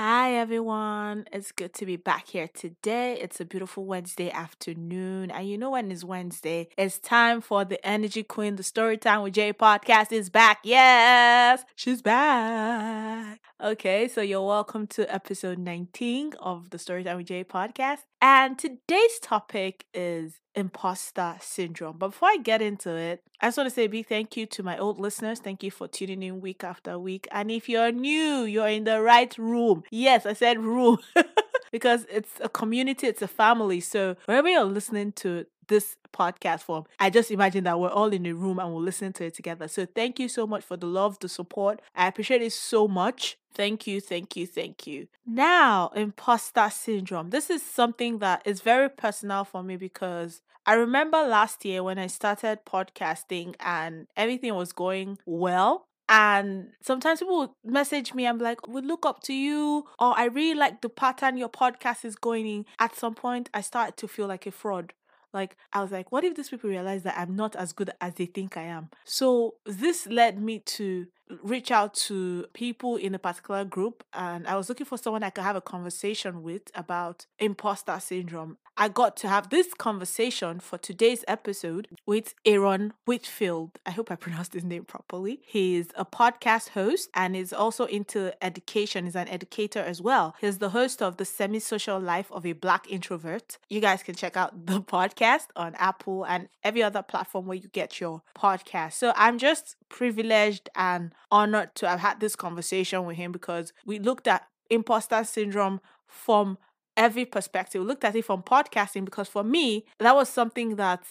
Hi, everyone. It's good to be back here today. It's a beautiful Wednesday afternoon. And you know when it's Wednesday, it's time for the Energy Queen, the Storytime with Jay podcast is back. Yes, she's back. Okay, so you're welcome to episode 19 of the Storytime with Jay podcast. And today's topic is imposter syndrome. But before I get into it, I just want to say a big thank you to my old listeners. Thank you for tuning in week after week. And if you're new, you're in the right room. Yes, I said room. because it's a community, it's a family. So wherever you're listening to this podcast form. I just imagine that we're all in a room and we're listening to it together. So thank you so much for the love, the support. I appreciate it so much. Thank you, thank you, thank you. Now, imposter syndrome. This is something that is very personal for me because I remember last year when I started podcasting and everything was going well. And sometimes people would message me I'm like, we look up to you, or I really like the pattern your podcast is going in. At some point, I started to feel like a fraud. Like, I was like, what if these people realize that I'm not as good as they think I am? So, this led me to reach out to people in a particular group and I was looking for someone I could have a conversation with about imposter syndrome. I got to have this conversation for today's episode with Aaron Whitfield. I hope I pronounced his name properly. He's a podcast host and is also into education. He's an educator as well. He's the host of the Semi Social Life of a Black Introvert. You guys can check out the podcast on Apple and every other platform where you get your podcast. So I'm just privileged and honored to have had this conversation with him because we looked at imposter syndrome from every perspective. Looked at it from podcasting because for me, that was something that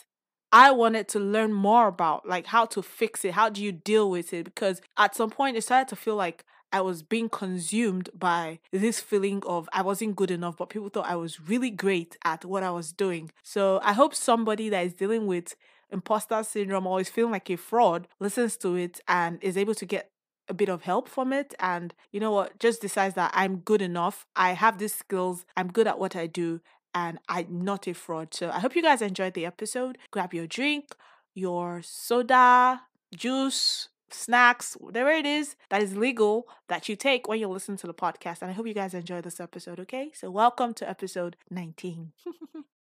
I wanted to learn more about, like how to fix it. How do you deal with it? Because at some point, it started to feel like I was being consumed by this feeling of I wasn't good enough, but people thought I was really great at what I was doing. So I hope somebody that is dealing with imposter syndrome or is feeling like a fraud listens to it and is able to get a bit of help from it and you know what just decides that i'm good enough. I have these skills i'm good at what i do and i'm not a fraud. So i hope you guys enjoyed the episode. Grab your drink your soda juice snacks whatever it is that is legal that you take when you listen to the podcast and i hope you guys enjoy this episode okay? So welcome to episode 19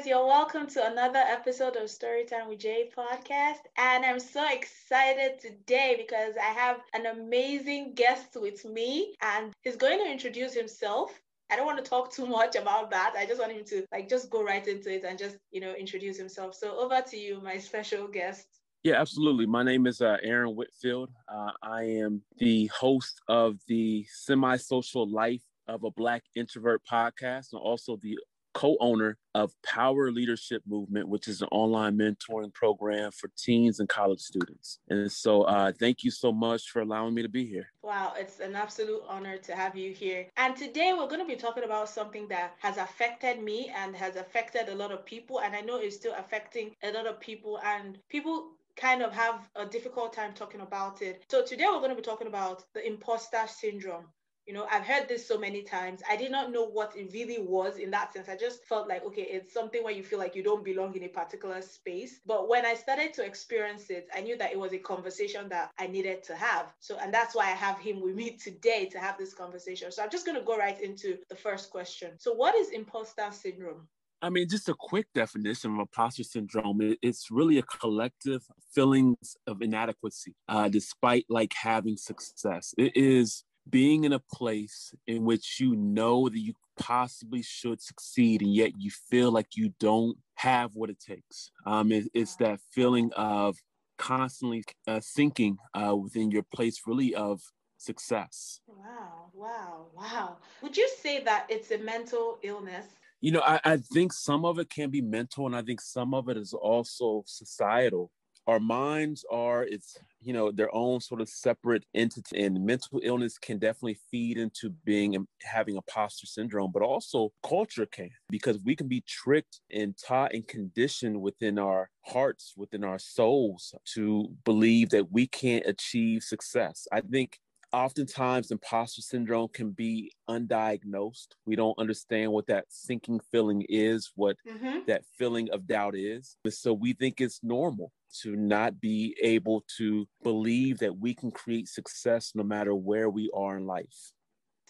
guys, you're welcome to another episode of Storytime with Jay podcast. And I'm so excited today because I have an amazing guest with me and he's going to introduce himself. I don't want to talk too much about that. I just want him to like just go right into it and just, you know, introduce himself. So over to you, my special guest. Yeah, absolutely. My name is uh, Aaron Whitfield. Uh, I am the host of the Semi Social Life of a Black Introvert podcast and also the co-owner of Power Leadership Movement, which is an online mentoring program for teens and college students. And so, uh, thank you so much for allowing me to be here. Wow, it's an absolute honor to have you here. And today we're going to be talking about something that has affected me and has affected a lot of people, and I know it's still affecting a lot of people. And people kind of have a difficult time talking about it. So today we're going to be talking about the imposter syndrome. You know, I've heard this so many times. I did not know what it really was in that sense. I just felt like, okay, it's something where you feel like you don't belong in a particular space. But when I started to experience it, I knew that it was a conversation that I needed to have. So, and that's why I have him with me today to have this conversation. So, I'm just going to go right into the first question. So, what is imposter syndrome? I mean, just a quick definition of imposter syndrome. It's really a collective feelings of inadequacy, uh, despite like having success. It is being in a place in which you know that you possibly should succeed and yet you feel like you don't have what it takes. Um, it, it's that feeling of constantly uh, sinking uh, within your place really of success. Wow wow wow. Would you say that it's a mental illness? You know I, I think some of it can be mental and i think some of it is also societal. Our minds are it's you know their own sort of separate entity and mental illness can definitely feed into being having imposter syndrome but also culture can because we can be tricked and taught and conditioned within our hearts within our souls to believe that we can't achieve success i think oftentimes imposter syndrome can be undiagnosed. We don't understand what that sinking feeling is, what mm-hmm. that feeling of doubt is. So we think it's normal to not be able to believe that we can create success no matter where we are in life.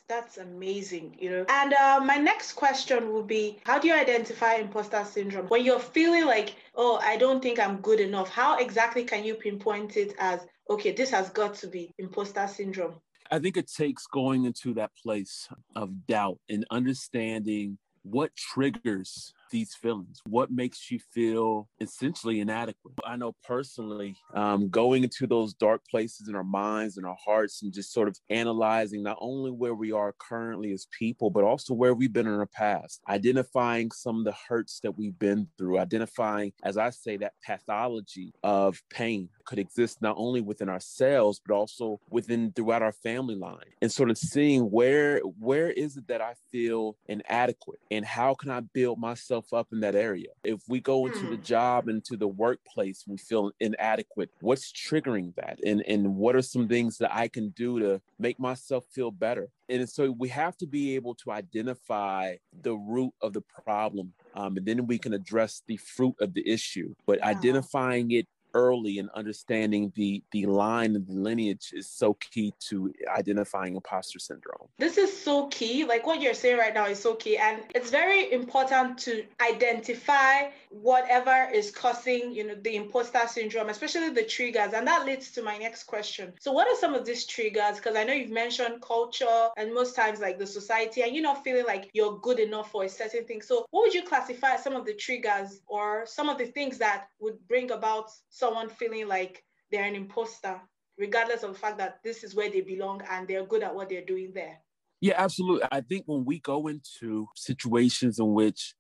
That's amazing, you know. And uh, my next question will be How do you identify imposter syndrome? When you're feeling like, oh, I don't think I'm good enough, how exactly can you pinpoint it as, okay, this has got to be imposter syndrome? I think it takes going into that place of doubt and understanding what triggers these feelings? What makes you feel essentially inadequate? I know personally, um, going into those dark places in our minds and our hearts and just sort of analyzing not only where we are currently as people, but also where we've been in our past, identifying some of the hurts that we've been through, identifying, as I say, that pathology of pain could exist not only within ourselves, but also within throughout our family line and sort of seeing where where is it that I feel inadequate and how can I build myself up in that area. If we go into the hmm. job, into the workplace, we feel inadequate, what's triggering that? And, and what are some things that I can do to make myself feel better? And so we have to be able to identify the root of the problem. Um, and then we can address the fruit of the issue. But yeah. identifying it early and understanding the the line and the lineage is so key to identifying imposter syndrome. This is so key. Like what you're saying right now is so key. And it's very important to identify whatever is causing, you know, the imposter syndrome, especially the triggers. And that leads to my next question. So what are some of these triggers? Because I know you've mentioned culture and most times like the society and you're not feeling like you're good enough for a certain thing. So what would you classify some of the triggers or some of the things that would bring about someone feeling like they're an imposter, regardless of the fact that this is where they belong and they're good at what they're doing there. Yeah, absolutely. I think when we go into situations in which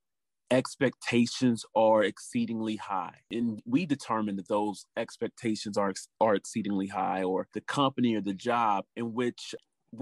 expectations are exceedingly high and we determine that those expectations are are exceedingly high or the company or the job in which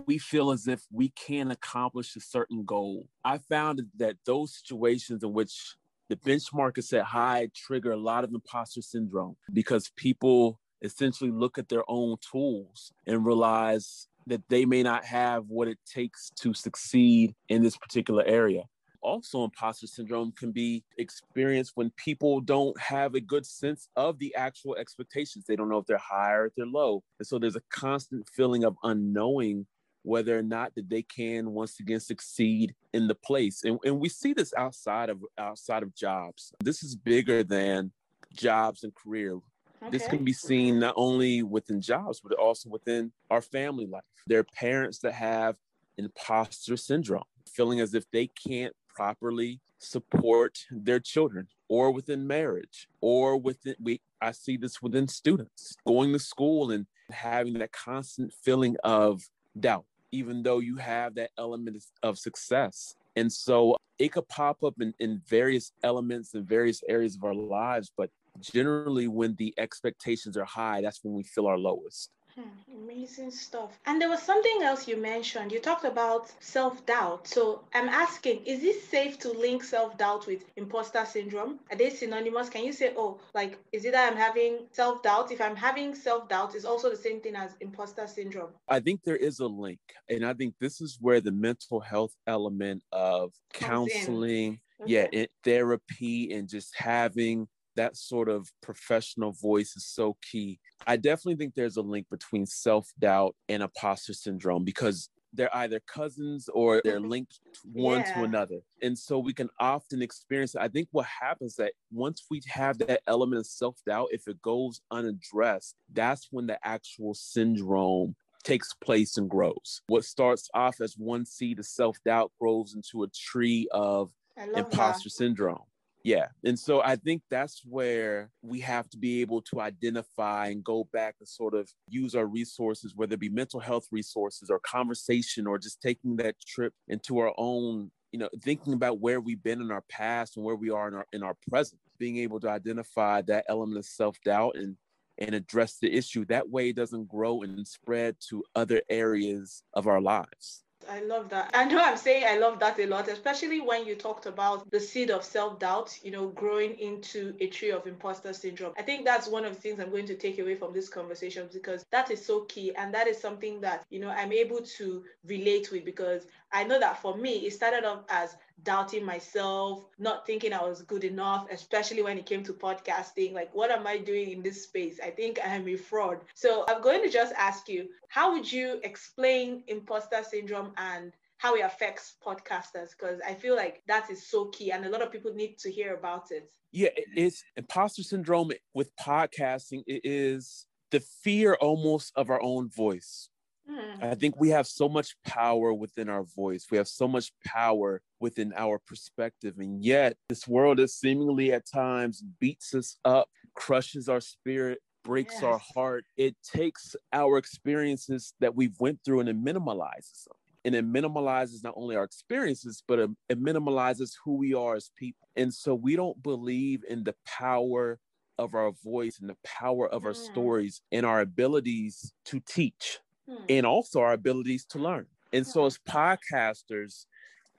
we feel as if we can't accomplish a certain goal. I found that those situations in which the benchmark is set high trigger a lot of imposter syndrome because people essentially look at their own tools and realize that they may not have what it takes to succeed in this particular area. Also, imposter syndrome can be experienced when people don't have a good sense of the actual expectations. They don't know if they're high or if they're low. And so there's a constant feeling of unknowing whether or not that they can once again succeed in the place. And, and we see this outside of outside of jobs. This is bigger than jobs and career. Okay. This can be seen not only within jobs, but also within our family life. There are parents that have imposter syndrome, feeling as if they can't properly support their children or within marriage or within we I see this within students going to school and having that constant feeling of doubt even though you have that element of success. And so it could pop up in, in various elements and various areas of our lives, but generally when the expectations are high, that's when we feel our lowest. Hmm, amazing stuff. And there was something else you mentioned. You talked about self doubt. So I'm asking, is it safe to link self doubt with imposter syndrome? Are they synonymous? Can you say, oh, like, is it that I'm having self doubt? If I'm having self doubt, is also the same thing as imposter syndrome? I think there is a link. And I think this is where the mental health element of counseling, okay. yeah, it, therapy, and just having that sort of professional voice is so key. I definitely think there's a link between self doubt and imposter syndrome because they're either cousins or they're linked one yeah. to another. And so we can often experience. I think what happens that once we have that element of self doubt, if it goes unaddressed, that's when the actual syndrome takes place and grows. What starts off as one seed of self doubt grows into a tree of imposter that. syndrome. Yeah. And so I think that's where we have to be able to identify and go back and sort of use our resources, whether it be mental health resources or conversation or just taking that trip into our own, you know, thinking about where we've been in our past and where we are in our in our present, being able to identify that element of self-doubt and and address the issue. That way it doesn't grow and spread to other areas of our lives. I love that. I know I'm saying I love that a lot, especially when you talked about the seed of self doubt, you know, growing into a tree of imposter syndrome. I think that's one of the things I'm going to take away from this conversation because that is so key. And that is something that, you know, I'm able to relate with because I know that for me, it started off as doubting myself, not thinking I was good enough, especially when it came to podcasting. Like, what am I doing in this space? I think I am a fraud. So I'm going to just ask you, how would you explain imposter syndrome and how it affects podcasters because I feel like that is so key and a lot of people need to hear about it. Yeah, it's imposter syndrome with podcasting. It is the fear almost of our own voice. Hmm. I think we have so much power within our voice. We have so much power within our perspective. And yet, this world is seemingly at times beats us up, crushes our spirit, breaks yes. our heart. It takes our experiences that we've went through and it minimalizes them. And it minimalizes not only our experiences, but it, it minimalizes who we are as people. And so we don't believe in the power of our voice and the power of our mm. stories and our abilities to teach hmm. and also our abilities to learn. And so, as podcasters,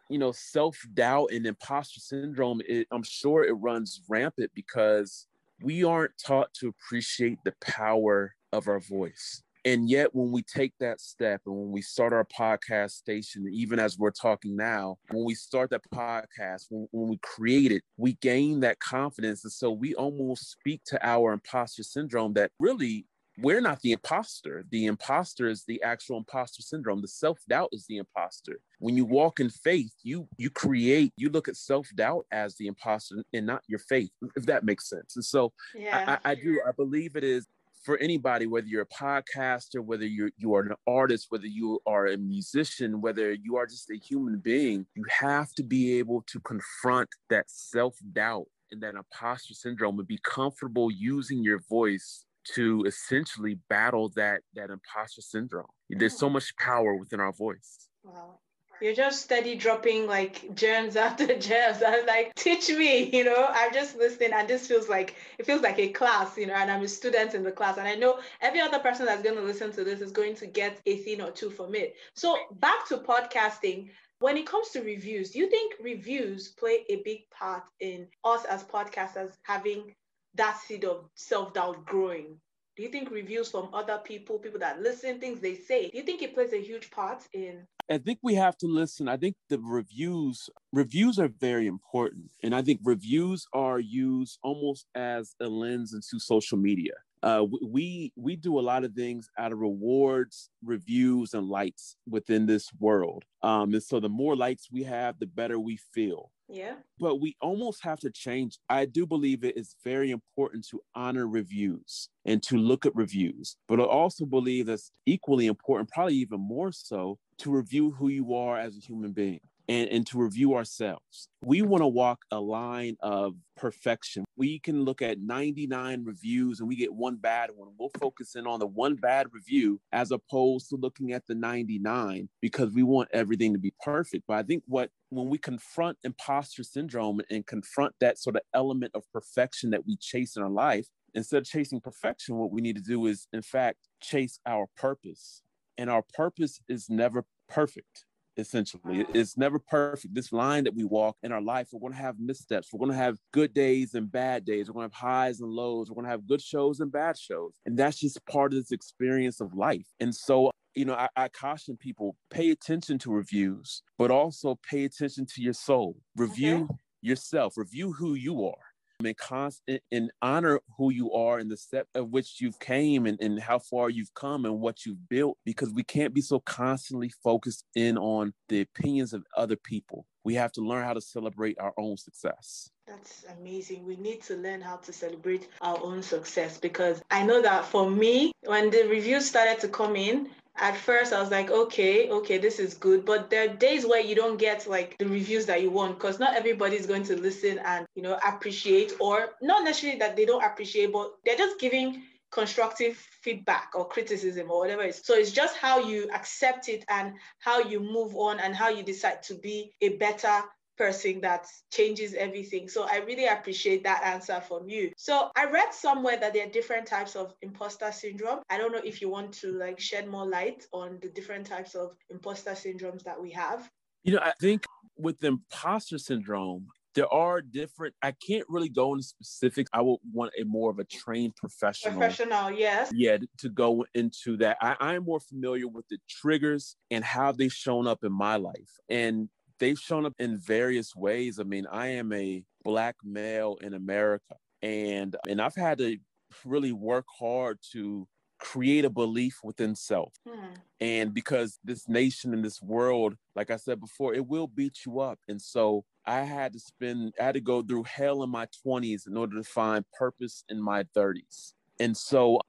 you know, self doubt and imposter syndrome, it, I'm sure it runs rampant because we aren't taught to appreciate the power of our voice. And yet, when we take that step and when we start our podcast station, even as we're talking now, when we start that podcast, when, when we create it, we gain that confidence. And so we almost speak to our imposter syndrome that really we're not the imposter. The imposter is the actual imposter syndrome. The self-doubt is the imposter. When you walk in faith, you you create, you look at self-doubt as the imposter and not your faith, if that makes sense. And so yeah. I, I do, I believe it is for anybody, whether you're a podcaster, whether you're you are an artist, whether you are a musician, whether you are just a human being, you have to be able to confront that self-doubt and that imposter syndrome and be comfortable using your voice to essentially battle that that imposter syndrome. There's so much power within our voice. Wow. You're just steady dropping like gems after gems. I was like, teach me, you know. I'm just listening, and this feels like it feels like a class, you know. And I'm a student in the class, and I know every other person that's going to listen to this is going to get a thing or two from it. So back to podcasting. When it comes to reviews, do you think reviews play a big part in us as podcasters having that seed of self doubt growing? Do you think reviews from other people, people that listen, things they say, do you think it plays a huge part in? I think we have to listen. I think the reviews reviews are very important, and I think reviews are used almost as a lens into social media. Uh, we we do a lot of things out of rewards, reviews, and likes within this world. Um, and so the more likes we have, the better we feel. Yeah. But we almost have to change. I do believe it is very important to honor reviews and to look at reviews. But I also believe that's equally important, probably even more so, to review who you are as a human being and, and to review ourselves. We want to walk a line of perfection. We can look at 99 reviews and we get one bad one. We'll focus in on the one bad review as opposed to looking at the 99 because we want everything to be perfect. But I think what when we confront imposter syndrome and confront that sort of element of perfection that we chase in our life, instead of chasing perfection, what we need to do is, in fact, chase our purpose. And our purpose is never perfect essentially. It's never perfect. This line that we walk in our life, we're going to have missteps. We're going to have good days and bad days. We're going to have highs and lows. We're going to have good shows and bad shows. And that's just part of this experience of life. And so, you know, I, I caution people pay attention to reviews, but also pay attention to your soul. Review okay. yourself, review who you are and constant honor who you are and the step of which you've came and, and how far you've come and what you've built because we can't be so constantly focused in on the opinions of other people we have to learn how to celebrate our own success that's amazing. We need to learn how to celebrate our own success because I know that for me, when the reviews started to come in, at first I was like, okay, okay, this is good. But there are days where you don't get like the reviews that you want because not everybody's going to listen and, you know, appreciate or not necessarily that they don't appreciate, but they're just giving constructive feedback or criticism or whatever it is. So it's just how you accept it and how you move on and how you decide to be a better person that changes everything. So I really appreciate that answer from you. So I read somewhere that there are different types of imposter syndrome. I don't know if you want to like shed more light on the different types of imposter syndromes that we have. You know, I think with imposter syndrome, there are different i can't really go into specifics i would want a more of a trained professional professional yes yeah to go into that I, i'm more familiar with the triggers and how they've shown up in my life and they've shown up in various ways i mean i am a black male in america and and i've had to really work hard to create a belief within self. Hmm. And because this nation and this world, like I said before, it will beat you up. And so I had to spend, I had to go through hell in my 20s in order to find purpose in my 30s. And so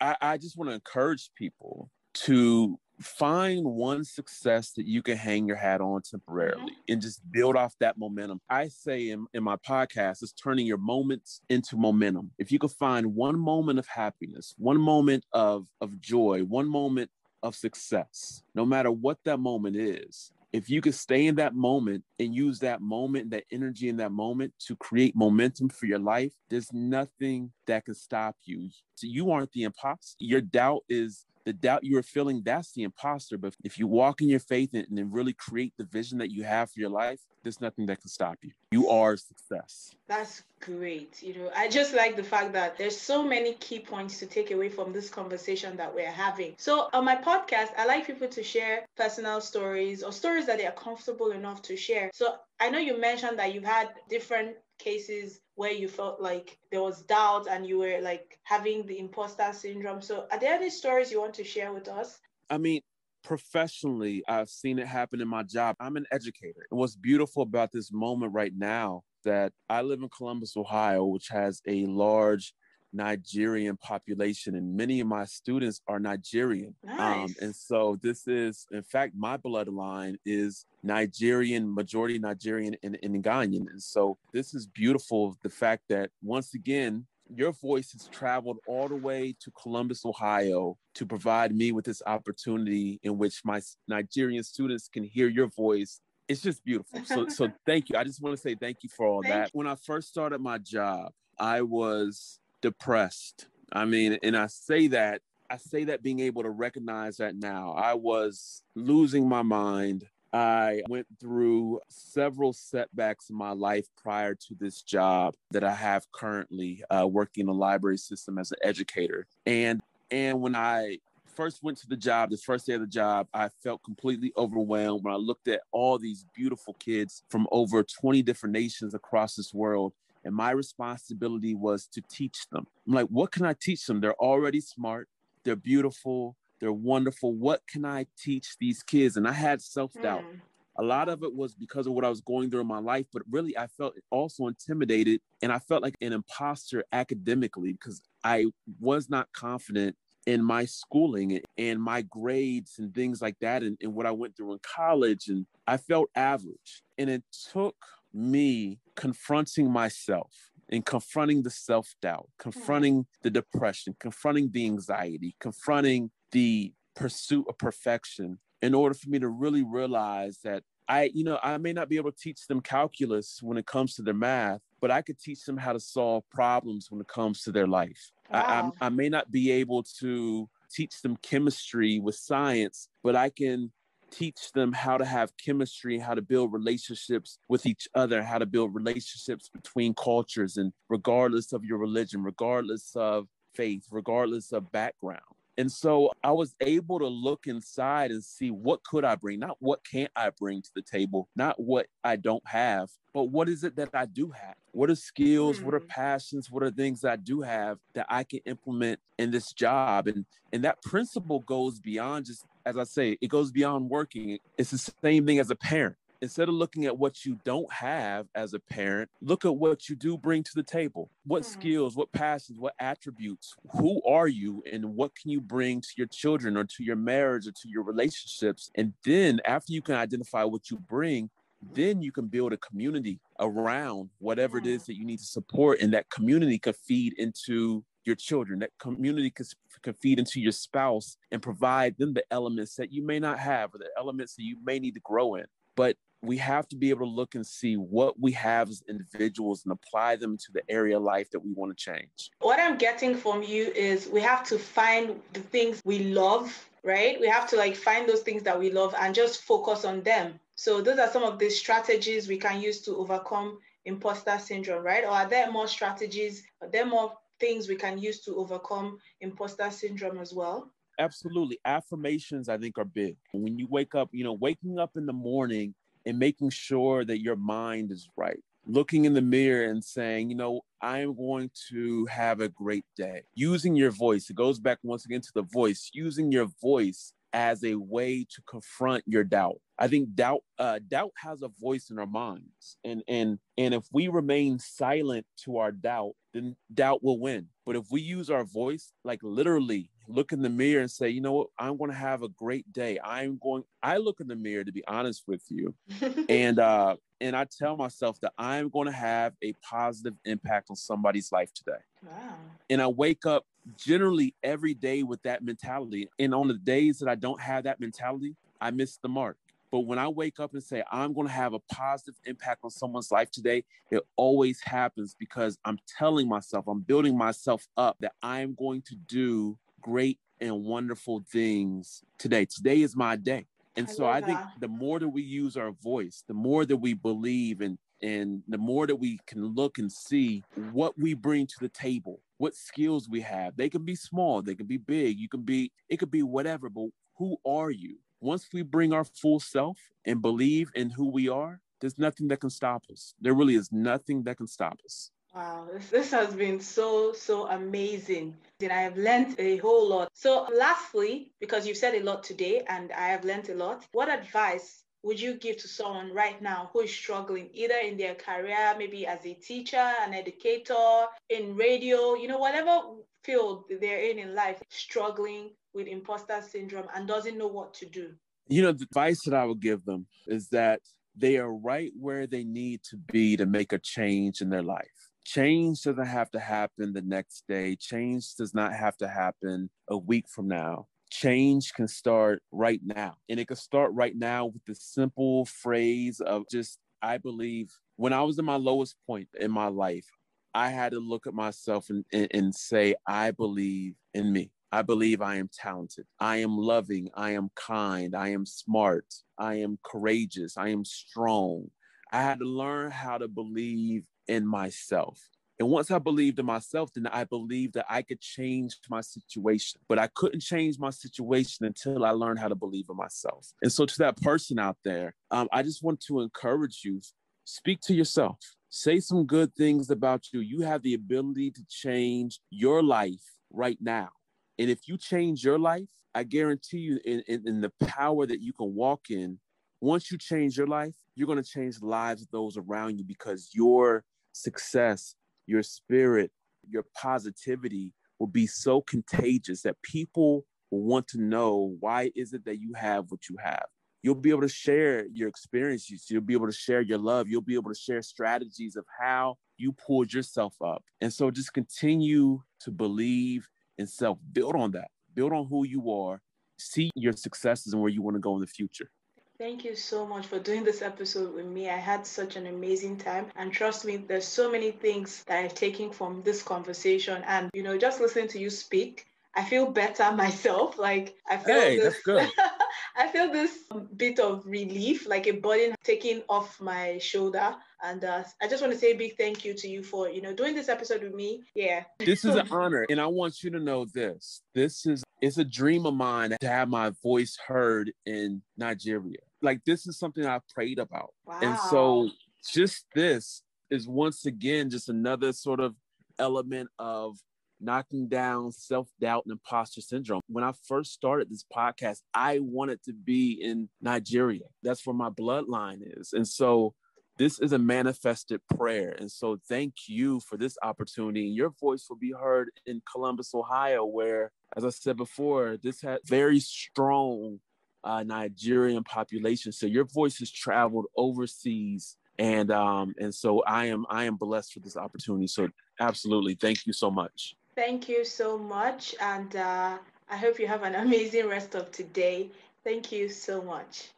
I, I just want to encourage people to find one success that you can hang your hat on temporarily mm-hmm. and just build off that momentum. I say in, in my podcast, is turning your moments into momentum. If you could find one moment of happiness, one moment of, of joy, one moment of success, no matter what that moment is, if you could stay in that moment and use that moment, that energy in that moment to create momentum for your life, there's nothing that can stop you. So you aren't the imposter. Your doubt is the doubt you are feeling, that's the imposter. But if you walk in your faith and, and really create the vision that you have for your life, there's nothing that can stop you. You are success. That's great. You know, I just like the fact that there's so many key points to take away from this conversation that we're having. So on my podcast, I like people to share personal stories or stories that they are comfortable enough to share. So I know you mentioned that you've had different cases where you felt like there was doubt and you were like having the imposter syndrome. So, are there any stories you want to share with us? I mean, professionally, I've seen it happen in my job. I'm an educator. And what's beautiful about this moment right now that I live in Columbus, Ohio, which has a large Nigerian population, and many of my students are Nigerian. Um, nice. Um, and so this is, in fact, my bloodline is Nigerian, majority Nigerian and, and Ghanaian. And so this is beautiful. The fact that once again, your voice has traveled all the way to Columbus, Ohio to provide me with this opportunity in which my Nigerian students can hear your voice it's just beautiful. So so thank you. I just want to say thank you for all thank that. You. When I first started my job, I was depressed. I mean, and I say that, I say that being able to recognize that now. I was losing my mind. I went through several setbacks in my life prior to this job that I have currently uh, working in the library system as an educator. And and when I first went to the job, this first day of the job, I felt completely overwhelmed when I looked at all these beautiful kids from over 20 different nations across this world and my responsibility was to teach them. I'm like, what can I teach them? They're already smart, they're beautiful, they're wonderful. What can I teach these kids? And I had self doubt. Mm. A lot of it was because of what I was going through in my life, but really I felt also intimidated and I felt like an imposter academically because I was not confident in my schooling and my grades and things like that and, and what I went through in college. And I felt average. And it took me confronting myself and confronting the self doubt, confronting the depression, confronting the anxiety, confronting the pursuit of perfection in order for me to really realize that I, you know, I may not be able to teach them calculus when it comes to their math, but I could teach them how to solve problems when it comes to their life. Wow. I, I, I may not be able to teach them chemistry with science, but I can teach them how to have chemistry, how to build relationships with each other, how to build relationships between cultures, and regardless of your religion, regardless of faith, regardless of background. And so I was able to look inside and see what could I bring, not what can't I bring to the table, not what I don't have, but what is it that I do have? What are skills? Mm. What are hmm. passions? What are things that I do have that I can implement in this job? And and that principle goes beyond just, as I say, it goes beyond working. It's the same thing as a parent instead of looking at what you don't have as a parent, look at what you do bring to the table. What mm-hmm. skills, what passions, what attributes, who are you, and what can you bring to your children or to your marriage or to your relationships? And then after you can identify what you bring, then you can build a community around whatever it is that you need to support, and that community can feed into your children. That community can, can feed into your spouse and provide them the elements that you may not have or the elements that you may need to grow in. But we have to be able to look and see what we have as individuals and apply them to the area of life that we want to change. What I'm getting from you is we have to find the things we love, right? We have to like find those things that we love and just focus on them. So those are some of the strategies we can use to overcome imposter syndrome, right? Or are there more strategies? Are there more things we can use to overcome imposter syndrome as well? Absolutely. Affirmations, I think, are big. When you wake up, you know, waking up in the morning and making sure that your mind is right. Looking in the mirror and saying, you know, I am going to have a great day. Using your voice, it goes back once again to the voice, using your voice as a way to confront your doubt. I think doubt uh, doubt has a voice in our minds, and and and if we remain silent to our doubt, then doubt will win. But if we use our voice, like literally look in the mirror and say, you know what, I'm going to have a great day. I'm going. I look in the mirror to be honest with you, and uh, and I tell myself that I'm going to have a positive impact on somebody's life today. Wow. And I wake up generally every day with that mentality. And on the days that I don't have that mentality, I miss the mark. But when I wake up and say, I'm going to have a positive impact on someone's life today, it always happens because I'm telling myself, I'm building myself up that I'm going to do great and wonderful things today. Today is my day. And I so I think the more that we use our voice, the more that we believe and and the more that we can look and see what we bring to the table, what skills we have. They can be small, they can be big, you can be, it could be whatever, but who are you? Once we bring our full self and believe in who we are, there's nothing that can stop us. There really is nothing that can stop us. Wow, this, this has been so, so amazing. And I have learned a whole lot. So, lastly, because you've said a lot today and I have learned a lot, what advice would you give to someone right now who is struggling either in their career, maybe as a teacher, an educator, in radio, you know, whatever field they're in in life, struggling with imposter syndrome and doesn't know what to do? You know, the advice that I would give them is that they are right where they need to be to make a change in their life. Change doesn't have to happen the next day. Change does not have to happen a week from now change can start right now. And it can start right now with the simple phrase of just, I believe, when I was in my lowest point in my life, I had to look at myself and, and, and say, I believe in me. I believe I am talented. I am loving. I am kind. I am smart. I am courageous. I am strong. I had to learn how to believe in myself. And once I believed in myself, then I believed that I could change my situation. But I couldn't change my situation until I learned how to believe in myself. And so, to that person out there, um, I just want to encourage you speak to yourself, say some good things about you. You have the ability to change your life right now. And if you change your life, I guarantee you, in, in, in the power that you can walk in, once you change your life, you're going to change the lives of those around you because your success your spirit, your positivity will be so contagious that people will want to know why is it that you have what you have. You'll be able to share your experiences. You'll be able to share your love. You'll be able to share strategies of how you pulled yourself up. And so just continue to believe in self, build on that, build on who you are, see your successes and where you want to go in the future. Thank you so much for doing this episode with me. I had such an amazing time. And trust me, there's so many things that I've taken from this conversation. And, you know, just listening to you speak, I feel better myself. Like, I feel hey, this, that's good. I feel this bit of relief, like a burden taken off my shoulder. And uh, I just want to say a big thank you to you for, you know, doing this episode with me. Yeah. This is an honor. And I want you to know this. This is it's a dream of mine to have my voice heard in Nigeria. Like this is something I've prayed about. Wow. And so just this is once again just another sort of element of knocking down self doubt and imposter syndrome. When I first started this podcast, I wanted to be in Nigeria. That's where my bloodline is. And so this is a manifested prayer. And so thank you for this opportunity. Your voice will be heard in Columbus, Ohio, where, as I said before, this had very strong uh, Nigerian population. So your voice has traveled overseas. And um, and so I am I am blessed for this opportunity. So absolutely, thank you so much. Thank you so much. And uh, I hope you have an amazing rest of today. Thank you so much.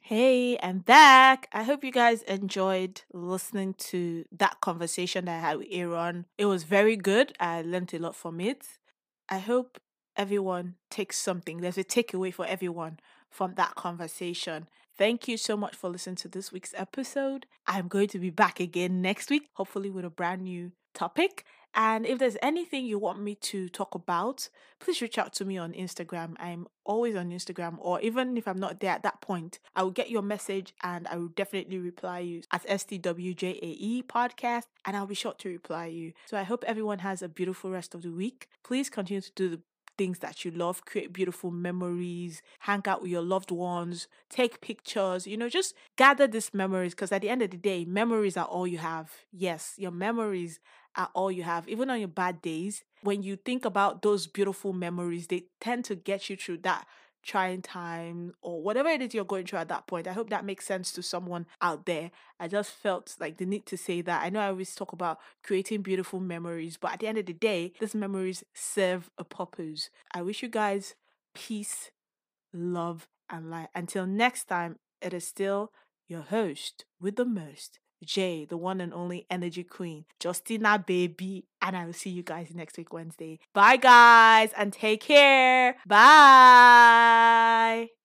Hey, I'm back. I hope you guys enjoyed listening to that conversation that I had with Aaron. It was very good. I learned a lot from it. I hope everyone takes something. There's a takeaway for everyone from that conversation. Thank you so much for listening to this week's episode. I'm going to be back again next week, hopefully with a brand new topic. And if there's anything you want me to talk about, please reach out to me on Instagram. I'm always on Instagram, or even if I'm not there at that point, I will get your message and I will definitely reply you at STWJAE podcast, and I'll be sure to reply you. So I hope everyone has a beautiful rest of the week. Please continue to do the things that you love, create beautiful memories, hang out with your loved ones, take pictures, you know, just gather these memories because at the end of the day, memories are all you have. Yes, your memories are all you have. Even on your bad days, when you think about those beautiful memories, they tend to get you through that trying time or whatever it is you're going through at that point. I hope that makes sense to someone out there. I just felt like the need to say that. I know I always talk about creating beautiful memories, but at the end of the day, these memories serve a purpose. I wish you guys peace, love, and light. Until next time, it is still your host with the most. Jay, the one and only energy queen, Justina baby, and I will see you guys next week Wednesday. Bye guys and take care. Bye.